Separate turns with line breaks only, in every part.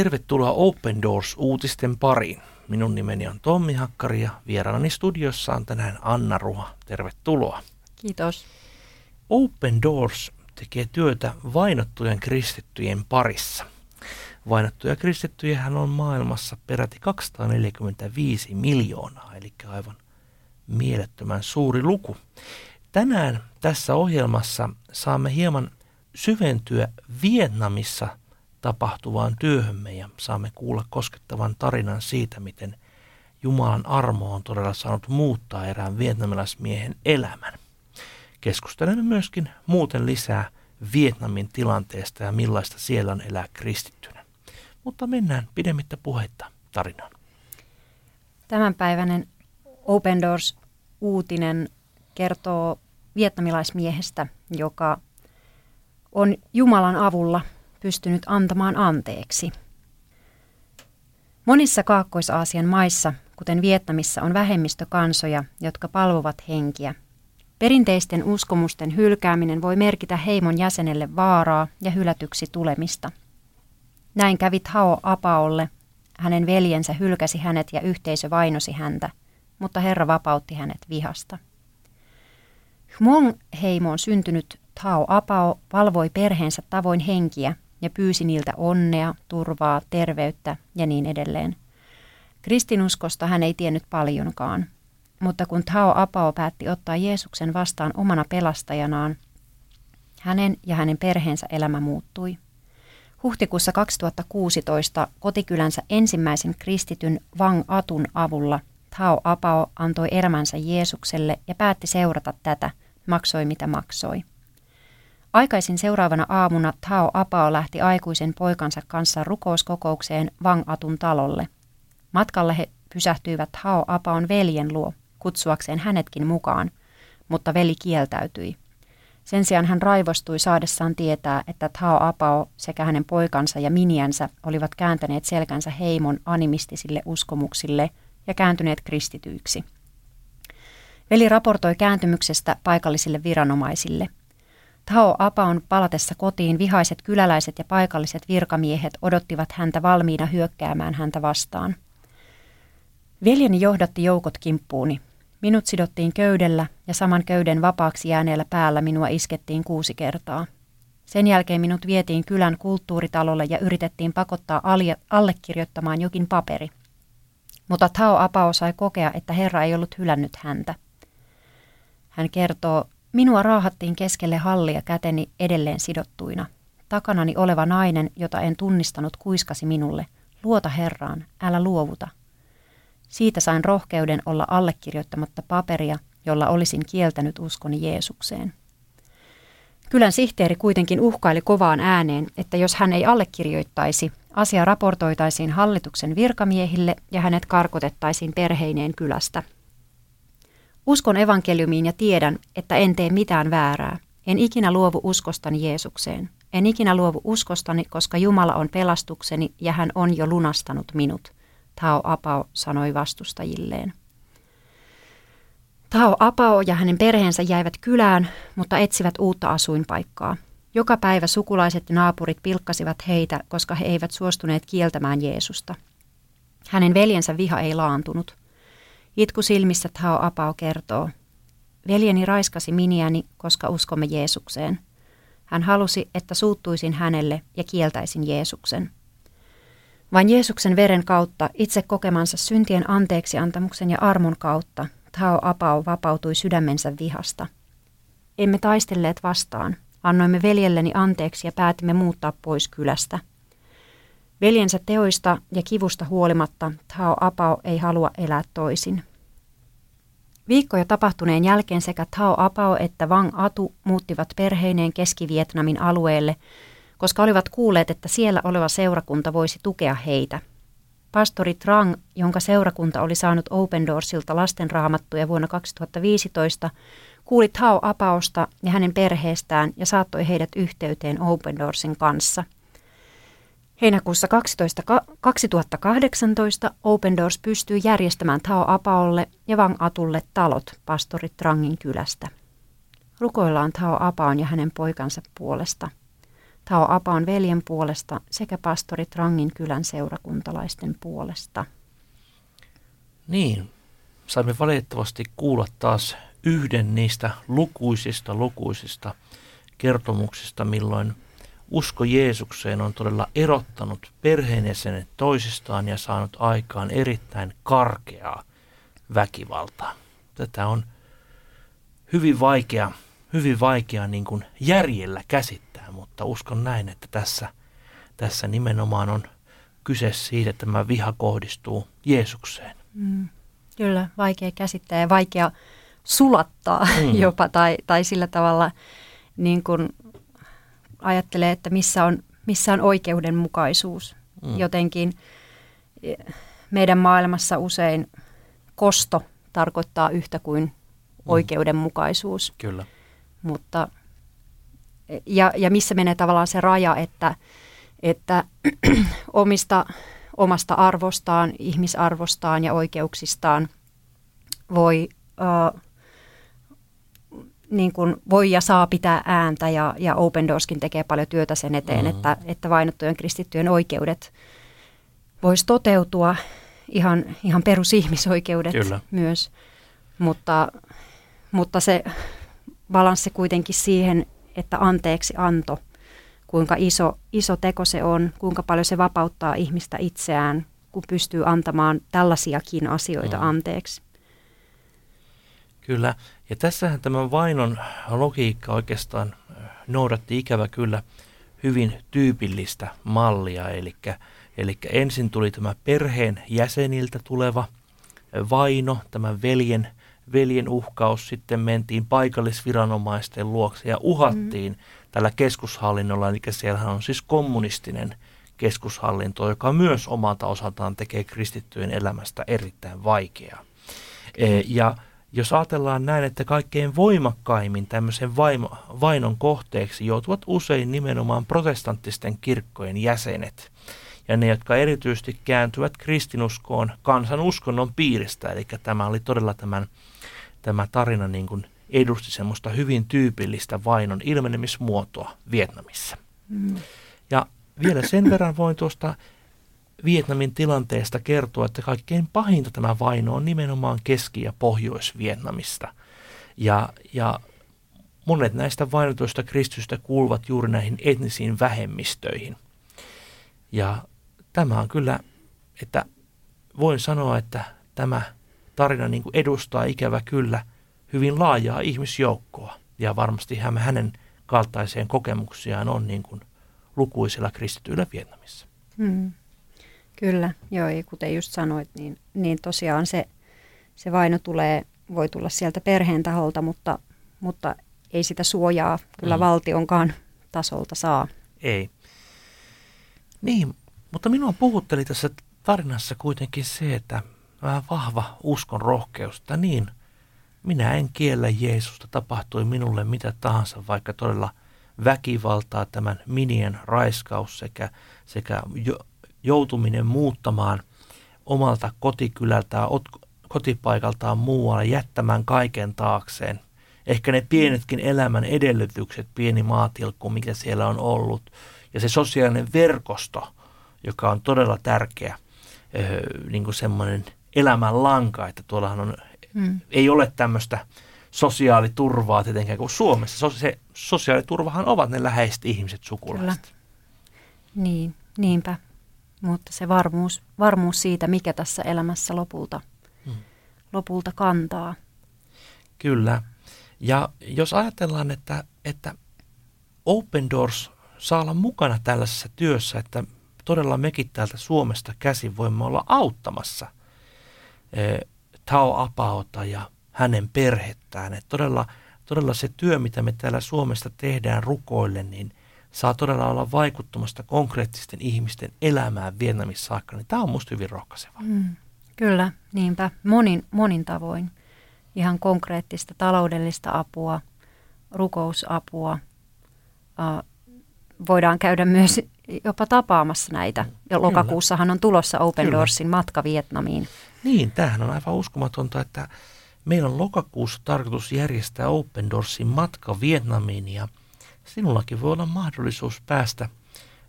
Tervetuloa Open Doors-uutisten pariin. Minun nimeni on Tommi Hakkari ja vieraani studiossa on tänään Anna Ruha. Tervetuloa.
Kiitos.
Open Doors tekee työtä vainottujen kristittyjen parissa. Vainottuja kristittyjähän on maailmassa peräti 245 miljoonaa, eli aivan mielettömän suuri luku. Tänään tässä ohjelmassa saamme hieman syventyä Vietnamissa – tapahtuvaan työhömme ja saamme kuulla koskettavan tarinan siitä, miten Jumalan armo on todella saanut muuttaa erään vietnamilaismiehen elämän. Keskustelemme myöskin muuten lisää Vietnamin tilanteesta ja millaista siellä on elää kristittynä. Mutta mennään pidemmittä puheitta tarinaan.
Tämänpäiväinen Open Doors-uutinen kertoo vietnamilaismiehestä, joka on Jumalan avulla – pystynyt antamaan anteeksi. Monissa Kaakkois-Aasian maissa, kuten Vietnamissa, on vähemmistökansoja, jotka palvovat henkiä. Perinteisten uskomusten hylkääminen voi merkitä heimon jäsenelle vaaraa ja hylätyksi tulemista. Näin kävi Hao Apaolle. Hänen veljensä hylkäsi hänet ja yhteisö vainosi häntä, mutta Herra vapautti hänet vihasta. Hmong heimoon syntynyt Tao Apao valvoi perheensä tavoin henkiä ja pyysi niiltä onnea, turvaa, terveyttä ja niin edelleen. Kristinuskosta hän ei tiennyt paljonkaan, mutta kun Tao Apao päätti ottaa Jeesuksen vastaan omana pelastajanaan, hänen ja hänen perheensä elämä muuttui. Huhtikuussa 2016 kotikylänsä ensimmäisen kristityn Wang Atun avulla Tao Apao antoi elämänsä Jeesukselle ja päätti seurata tätä, maksoi mitä maksoi. Aikaisin seuraavana aamuna Tao Apao lähti aikuisen poikansa kanssa rukouskokoukseen Atun talolle. Matkalla he pysähtyivät Tao Apaon veljen luo, kutsuakseen hänetkin mukaan, mutta veli kieltäytyi. Sen sijaan hän raivostui saadessaan tietää, että Tao Apao sekä hänen poikansa ja miniänsä olivat kääntäneet selkänsä heimon animistisille uskomuksille ja kääntyneet kristityiksi. Veli raportoi kääntymyksestä paikallisille viranomaisille – Tao Apaon palatessa kotiin vihaiset kyläläiset ja paikalliset virkamiehet odottivat häntä valmiina hyökkäämään häntä vastaan. Veljeni johdatti joukot kimppuuni. Minut sidottiin köydellä ja saman köyden vapaaksi jääneellä päällä minua iskettiin kuusi kertaa. Sen jälkeen minut vietiin kylän kulttuuritalolle ja yritettiin pakottaa allekirjoittamaan jokin paperi. Mutta Tao Apao sai kokea, että Herra ei ollut hylännyt häntä. Hän kertoo, Minua raahattiin keskelle hallia käteni edelleen sidottuina. Takanani oleva nainen, jota en tunnistanut, kuiskasi minulle, luota Herraan, älä luovuta. Siitä sain rohkeuden olla allekirjoittamatta paperia, jolla olisin kieltänyt uskoni Jeesukseen. Kylän sihteeri kuitenkin uhkaili kovaan ääneen, että jos hän ei allekirjoittaisi, asia raportoitaisiin hallituksen virkamiehille ja hänet karkotettaisiin perheineen kylästä – Uskon evankeliumiin ja tiedän, että en tee mitään väärää. En ikinä luovu uskostani Jeesukseen. En ikinä luovu uskostani, koska Jumala on pelastukseni ja hän on jo lunastanut minut, Tao Apao sanoi vastustajilleen. Tao Apao ja hänen perheensä jäivät kylään, mutta etsivät uutta asuinpaikkaa. Joka päivä sukulaiset ja naapurit pilkkasivat heitä, koska he eivät suostuneet kieltämään Jeesusta. Hänen veljensä viha ei laantunut. Itku silmissä Tao Apao kertoo. Veljeni raiskasi miniäni, koska uskomme Jeesukseen. Hän halusi, että suuttuisin hänelle ja kieltäisin Jeesuksen. Vain Jeesuksen veren kautta, itse kokemansa syntien anteeksiantamuksen ja armon kautta, Tao Apao vapautui sydämensä vihasta. Emme taistelleet vastaan. Annoimme veljelleni anteeksi ja päätimme muuttaa pois kylästä. Veljensä teoista ja kivusta huolimatta Tao Apao ei halua elää toisin. Viikkoja tapahtuneen jälkeen sekä Tao Apao että Wang Atu muuttivat perheineen Keski-Vietnamin alueelle, koska olivat kuulleet, että siellä oleva seurakunta voisi tukea heitä. Pastori Trang, jonka seurakunta oli saanut Open Doorsilta lastenraamattuja vuonna 2015, kuuli Tao Apaosta ja hänen perheestään ja saattoi heidät yhteyteen Open Doorsin kanssa – Heinäkuussa 12, 2018 Open Doors pystyi järjestämään Tao Apaolle ja Vang Atulle talot pastori Trangin kylästä. Rukoillaan Tao Apaon ja hänen poikansa puolesta. Tao Apaan veljen puolesta sekä pastori Trangin kylän seurakuntalaisten puolesta.
Niin, saimme valitettavasti kuulla taas yhden niistä lukuisista lukuisista kertomuksista, milloin usko Jeesukseen on todella erottanut perheenjäsenet toisistaan ja saanut aikaan erittäin karkeaa väkivaltaa. Tätä on hyvin vaikea, hyvin vaikea niin kuin järjellä käsittää, mutta uskon näin, että tässä, tässä nimenomaan on kyse siitä, että tämä viha kohdistuu Jeesukseen. Mm,
kyllä, vaikea käsittää ja vaikea sulattaa mm. jopa tai, tai sillä tavalla niin kuin ajattelee, että missä on, missä on oikeudenmukaisuus. Mm. Jotenkin eh, meidän maailmassa usein kosto tarkoittaa yhtä kuin mm. oikeudenmukaisuus.
Kyllä.
Mutta, ja, ja missä menee tavallaan se raja, että, että omista, omasta arvostaan, ihmisarvostaan ja oikeuksistaan voi uh, niin kuin voi ja saa pitää ääntä ja, ja Open Doorskin tekee paljon työtä sen eteen, mm-hmm. että, että vainottujen kristittyjen oikeudet voisi toteutua, ihan, ihan perusihmisoikeudet Kyllä. myös, mutta, mutta se balanssi kuitenkin siihen, että anteeksi anto, kuinka iso, iso teko se on, kuinka paljon se vapauttaa ihmistä itseään, kun pystyy antamaan tällaisiakin asioita mm. anteeksi.
Kyllä, ja tässähän tämän vainon logiikka oikeastaan noudatti ikävä kyllä hyvin tyypillistä mallia, eli, eli ensin tuli tämä perheen jäseniltä tuleva vaino, tämä veljen, veljen uhkaus, sitten mentiin paikallisviranomaisten luokse ja uhattiin mm. tällä keskushallinnolla, eli siellähän on siis kommunistinen keskushallinto, joka myös omalta osaltaan tekee kristittyjen elämästä erittäin vaikeaa. E, ja jos ajatellaan näin, että kaikkein voimakkaimmin tämmöisen vaimo, vainon kohteeksi joutuvat usein nimenomaan protestanttisten kirkkojen jäsenet ja ne, jotka erityisesti kääntyvät kristinuskoon kansan uskonnon piiristä. Eli tämä oli todella tämän, tämä tarina niin kuin edusti semmoista hyvin tyypillistä vainon ilmenemismuotoa Vietnamissa. Mm. Ja vielä sen verran voin tuosta Vietnamin tilanteesta kertoo, että kaikkein pahinta tämä vaino on nimenomaan Keski- ja Pohjois-Vietnamista. Ja, ja monet näistä vainotuista kristystä kuuluvat juuri näihin etnisiin vähemmistöihin. Ja tämä on kyllä, että voin sanoa, että tämä tarina niin kuin edustaa ikävä kyllä hyvin laajaa ihmisjoukkoa. Ja varmasti hänen kaltaiseen kokemuksiaan on niin kuin lukuisilla kristityillä Vietnamissa. Hmm.
Kyllä, joo, ja kuten just sanoit, niin, niin tosiaan se, se vaino tulee, voi tulla sieltä perheen taholta, mutta, mutta ei sitä suojaa kyllä mm. valtionkaan tasolta saa.
Ei. Niin, mutta minua puhutteli tässä tarinassa kuitenkin se, että vähän vahva uskon rohkeus, että niin, minä en kiellä Jeesusta, tapahtui minulle mitä tahansa, vaikka todella väkivaltaa, tämän minien raiskaus sekä, sekä jo, joutuminen muuttamaan omalta kotikylältään, kotipaikaltaan muualle, jättämään kaiken taakseen. Ehkä ne pienetkin elämän edellytykset, pieni maatilkku, mikä siellä on ollut, ja se sosiaalinen verkosto, joka on todella tärkeä, niin kuin semmoinen elämän lanka, että tuollahan on, hmm. ei ole tämmöistä sosiaaliturvaa tietenkään kuin Suomessa. Se sosiaaliturvahan ovat ne läheiset ihmiset, sukulaiset. Kyllä.
Niin, niinpä mutta se varmuus, varmuus siitä, mikä tässä elämässä lopulta, hmm. lopulta kantaa.
Kyllä. Ja jos ajatellaan, että, että Open Doors saa olla mukana tällaisessa työssä, että todella mekin täältä Suomesta käsin voimme olla auttamassa e, Tao Apaota ja hänen perhettään. Että todella, todella se työ, mitä me täällä Suomesta tehdään rukoille, niin saa todella olla vaikuttamasta konkreettisten ihmisten elämään Vietnamissa saakka, niin tämä on musta hyvin rohkaiseva. Mm,
kyllä, niinpä. Monin, monin tavoin. Ihan konkreettista taloudellista apua, rukousapua. Uh, voidaan käydä myös jopa tapaamassa näitä. Ja lokakuussahan on tulossa Open Kyllä. Doorsin matka Vietnamiin.
Niin, tämähän on aivan uskomatonta, että meillä on lokakuussa tarkoitus järjestää Open Doorsin matka Vietnamiin ja – sinullakin voi olla mahdollisuus päästä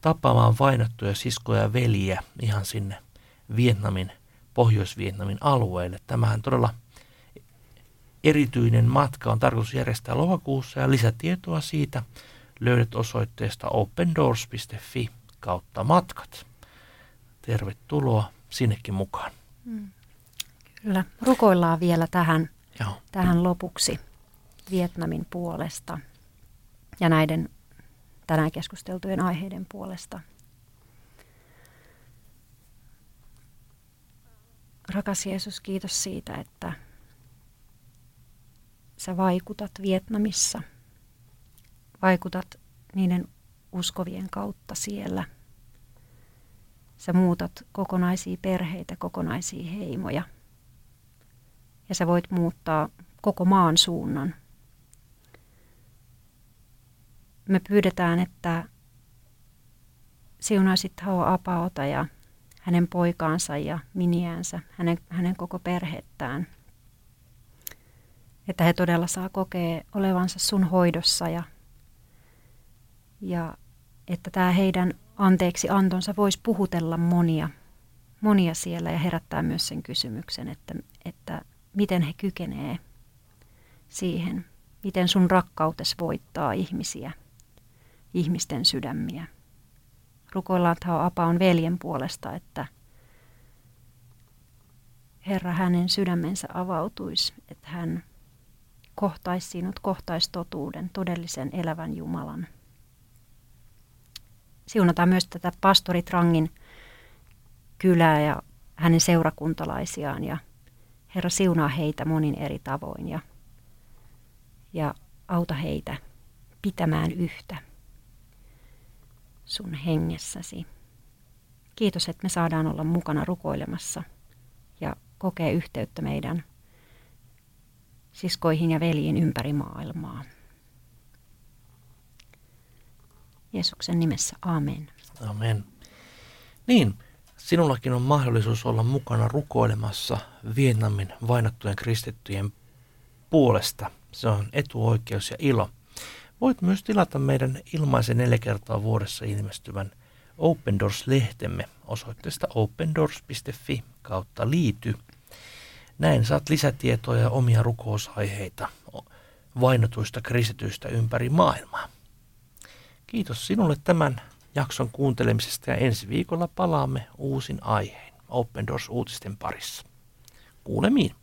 tapaamaan vainottuja siskoja ja veljiä ihan sinne Vietnamin, Pohjois-Vietnamin alueelle. Tämähän todella erityinen matka on tarkoitus järjestää lokakuussa ja lisätietoa siitä löydät osoitteesta opendoors.fi kautta matkat. Tervetuloa sinnekin mukaan. Mm.
Kyllä, rukoillaan vielä tähän, Joo. tähän lopuksi Vietnamin puolesta ja näiden tänään keskusteltujen aiheiden puolesta. Rakas Jeesus, kiitos siitä, että sä vaikutat Vietnamissa. Vaikutat niiden uskovien kautta siellä. Sä muutat kokonaisia perheitä, kokonaisia heimoja. Ja sä voit muuttaa koko maan suunnan. Me pyydetään, että siunaisit Hao Apaota ja hänen poikaansa ja miniänsä, hänen, hänen koko perhettään – että he todella saa kokea olevansa sun hoidossa ja, ja että tämä heidän anteeksi antonsa voisi puhutella monia, monia siellä ja herättää myös sen kysymyksen, että, että miten he kykenee siihen, miten sun rakkautes voittaa ihmisiä, ihmisten sydämiä. Rukoillaan, että Apa on veljen puolesta, että Herra hänen sydämensä avautuisi, että hän kohtaisi sinut, kohtaisi totuuden, todellisen elävän Jumalan. Siunataan myös tätä pastori Trangin kylää ja hänen seurakuntalaisiaan ja Herra siunaa heitä monin eri tavoin ja, ja auta heitä pitämään yhtä sun hengessäsi. Kiitos, että me saadaan olla mukana rukoilemassa ja kokea yhteyttä meidän siskoihin ja veljiin ympäri maailmaa. Jeesuksen nimessä, amen.
Amen. Niin, sinullakin on mahdollisuus olla mukana rukoilemassa Vietnamin vainottujen kristittyjen puolesta. Se on etuoikeus ja ilo. Voit myös tilata meidän ilmaisen neljä kertaa vuodessa ilmestyvän Open Doors-lehtemme osoitteesta opendoors.fi kautta liity – näin saat lisätietoja ja omia rukousaiheita vainotuista kristityistä ympäri maailmaa. Kiitos sinulle tämän jakson kuuntelemisesta ja ensi viikolla palaamme uusin aiheen Open Doors-uutisten parissa. Kuulemiin.